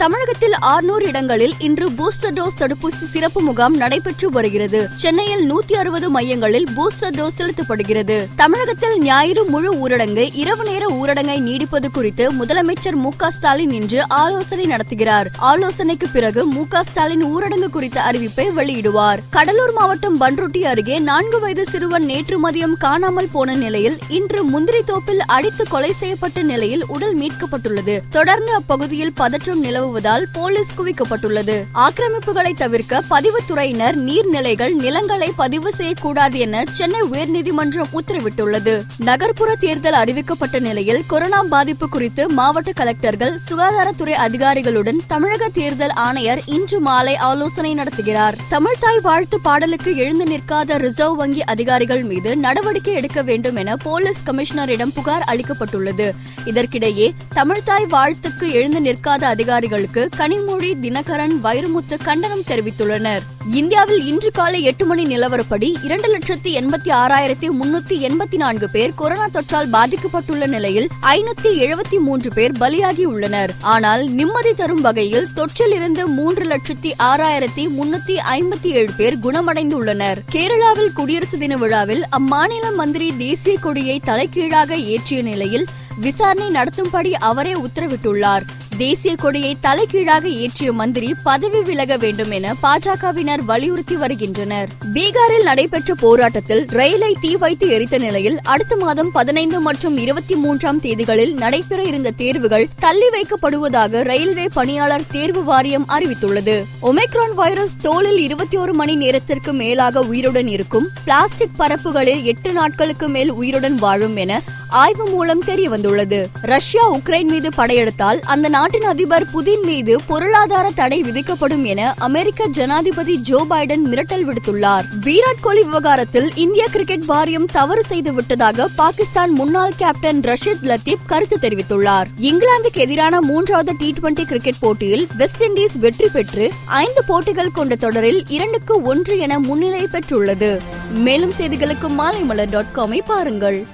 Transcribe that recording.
தமிழகத்தில் ஆறுநூறு இடங்களில் இன்று பூஸ்டர் டோஸ் தடுப்பூசி சிறப்பு முகாம் நடைபெற்று வருகிறது. சென்னையில் நூத்தி அறுபது மையங்களில் பூஸ்டர் டோஸ் செலுத்தப்படுகிறது. தமிழகத்தில் ஞாயிறு முழு ஊரடங்கு இரவு நேர ஊரடங்கை நீடிப்பது குறித்து முதலமைச்சர் மு ஸ்டாலின் இன்று ஆலோசனை நடத்துகிறார். ஆலோசனைக்கு பிறகு மு ஸ்டாலின் ஊரடங்கு குறித்த அறிவிப்பை வெளியிடுவார். கடலூர் மாவட்டம் பன்ருட்டி அருகே நான்கு வயது சிறுவன் நேற்று மதியம் காணாமல் போன நிலையில் இன்று முந்திரி தோப்பில் அடித்து கொலை செய்யப்பட்ட நிலையில் உடல் மீட்கப்பட்டுள்ளது. தொடர்ந்து அப்பகுதியில் பதற்றம் நிலவு நிலவுவதால் போலீஸ் குவிக்கப்பட்டுள்ளது. ஆக்கிரமிப்புகளை தவிர்க்க பதிவுத்துறையினர் நீர்நிலைகள் நிலங்களை பதிவு செய்யக்கூடாது என சென்னை உயர்நீதிமன்றம் உத்தரவிட்டுள்ளது. நகர்ப்புற தேர்தல் அறிவிக்கப்பட்ட நிலையில் கொரோனா பாதிப்பு குறித்து மாவட்ட கலெக்டர்கள் சுகாதாரத்துறை அதிகாரிகளுடன் தமிழக தேர்தல் ஆணையர் இன்று மாலை ஆலோசனை நடத்துகிறார். தமிழ்தாய் வாழ்த்து பாடலுக்கு எழுந்து நிற்காத ரிசர்வ் வங்கி அதிகாரிகள் மீது நடவடிக்கை எடுக்க வேண்டும் என போலீஸ் கமிஷனரிடம் புகார் அளிக்கப்பட்டுள்ளது. இதற்கிடையே தமிழ்தாய் வாழ்த்துக்கு எழுந்து நிற்காத அதிகாரிகள் செய்திகளுக்கு கனிமொழி தினகரன் வைரமுத்து கண்டனம் தெரிவித்துள்ளனர். இந்தியாவில் இன்று காலை எட்டு மணி நிலவரப்படி இரண்டு லட்சத்தி எண்பத்தி ஆறாயிரத்தி முன்னூத்தி எண்பத்தி நான்கு பேர் கொரோனா தொற்றால் பாதிக்கப்பட்டுள்ள நிலையில் ஐநூத்தி எழுபத்தி மூன்று பேர் பலியாகி உள்ளனர். ஆனால் நிம்மதி தரும் வகையில் தொற்றில் இருந்து மூன்று லட்சத்தி ஆறாயிரத்தி முன்னூத்தி ஐம்பத்தி ஏழு பேர் குணமடைந்துள்ளனர். கேரளாவில் குடியரசு தின விழாவில் அம்மாநில மந்திரி தேசிய கொடியை தலைகீழாக ஏற்றிய நிலையில் விசாரணை நடத்தும்படி அவரே உத்தரவிட்டுள்ளார். தேசிய கொடியை தலைகீழாக ஏற்றிய மந்திரி பதவி விலக வேண்டும் என பாஜகவினர் வலியுறுத்தி வருகின்றனர். பீகாரில் நடைபெற்ற போராட்டத்தில் ரயிலை தீ வைத்து எரித்த நிலையில் அடுத்த மாதம் பதினைந்து மற்றும் இருபத்தி மூன்றாம் தேதிகளில் நடைபெற இருந்த தேர்வுகள் தள்ளி வைக்கப்படுவதாக ரயில்வே பணியாளர் தேர்வு வாரியம் அறிவித்துள்ளது. ஒமைக்ரான் வைரஸ் தோலில் இருபத்தி ஒரு மணி நேரத்திற்கு மேலாக உயிருடன் இருக்கும் பிளாஸ்டிக் பரப்புகளில் எட்டு நாட்களுக்கு மேல் உயிருடன் வாழும் என ஆய்வு மூலம் தெரிய வந்துள்ளது ரஷ்யா உக்ரைன் மீது படையெடுத்தால் அந்த நாட்டின் அதிபர் புதின் மீது பொருளாதார தடை விதிக்கப்படும் என அமெரிக்க ஜனாதிபதி ஜோ பைடன் மிரட்டல் விடுத்துள்ளார். விராட் கோலி விவகாரத்தில் இந்திய கிரிக்கெட் வாரியம் தவறு செய்து விட்டதாக பாகிஸ்தான் முன்னாள் கேப்டன் ரஷித் லத்தீப் கருத்து தெரிவித்துள்ளார். இங்கிலாந்துக்கு எதிரான மூன்றாவது டி டுவெண்டி கிரிக்கெட் போட்டியில் வெஸ்ட் இண்டீஸ் வெற்றி பெற்று ஐந்து போட்டிகள் கொண்ட தொடரில் இரண்டுக்கு ஒன்று என முன்னிலை பெற்றுள்ளது. மேலும் செய்திகளுக்கு மாலைமலர் டாட் காமை பாருங்கள்.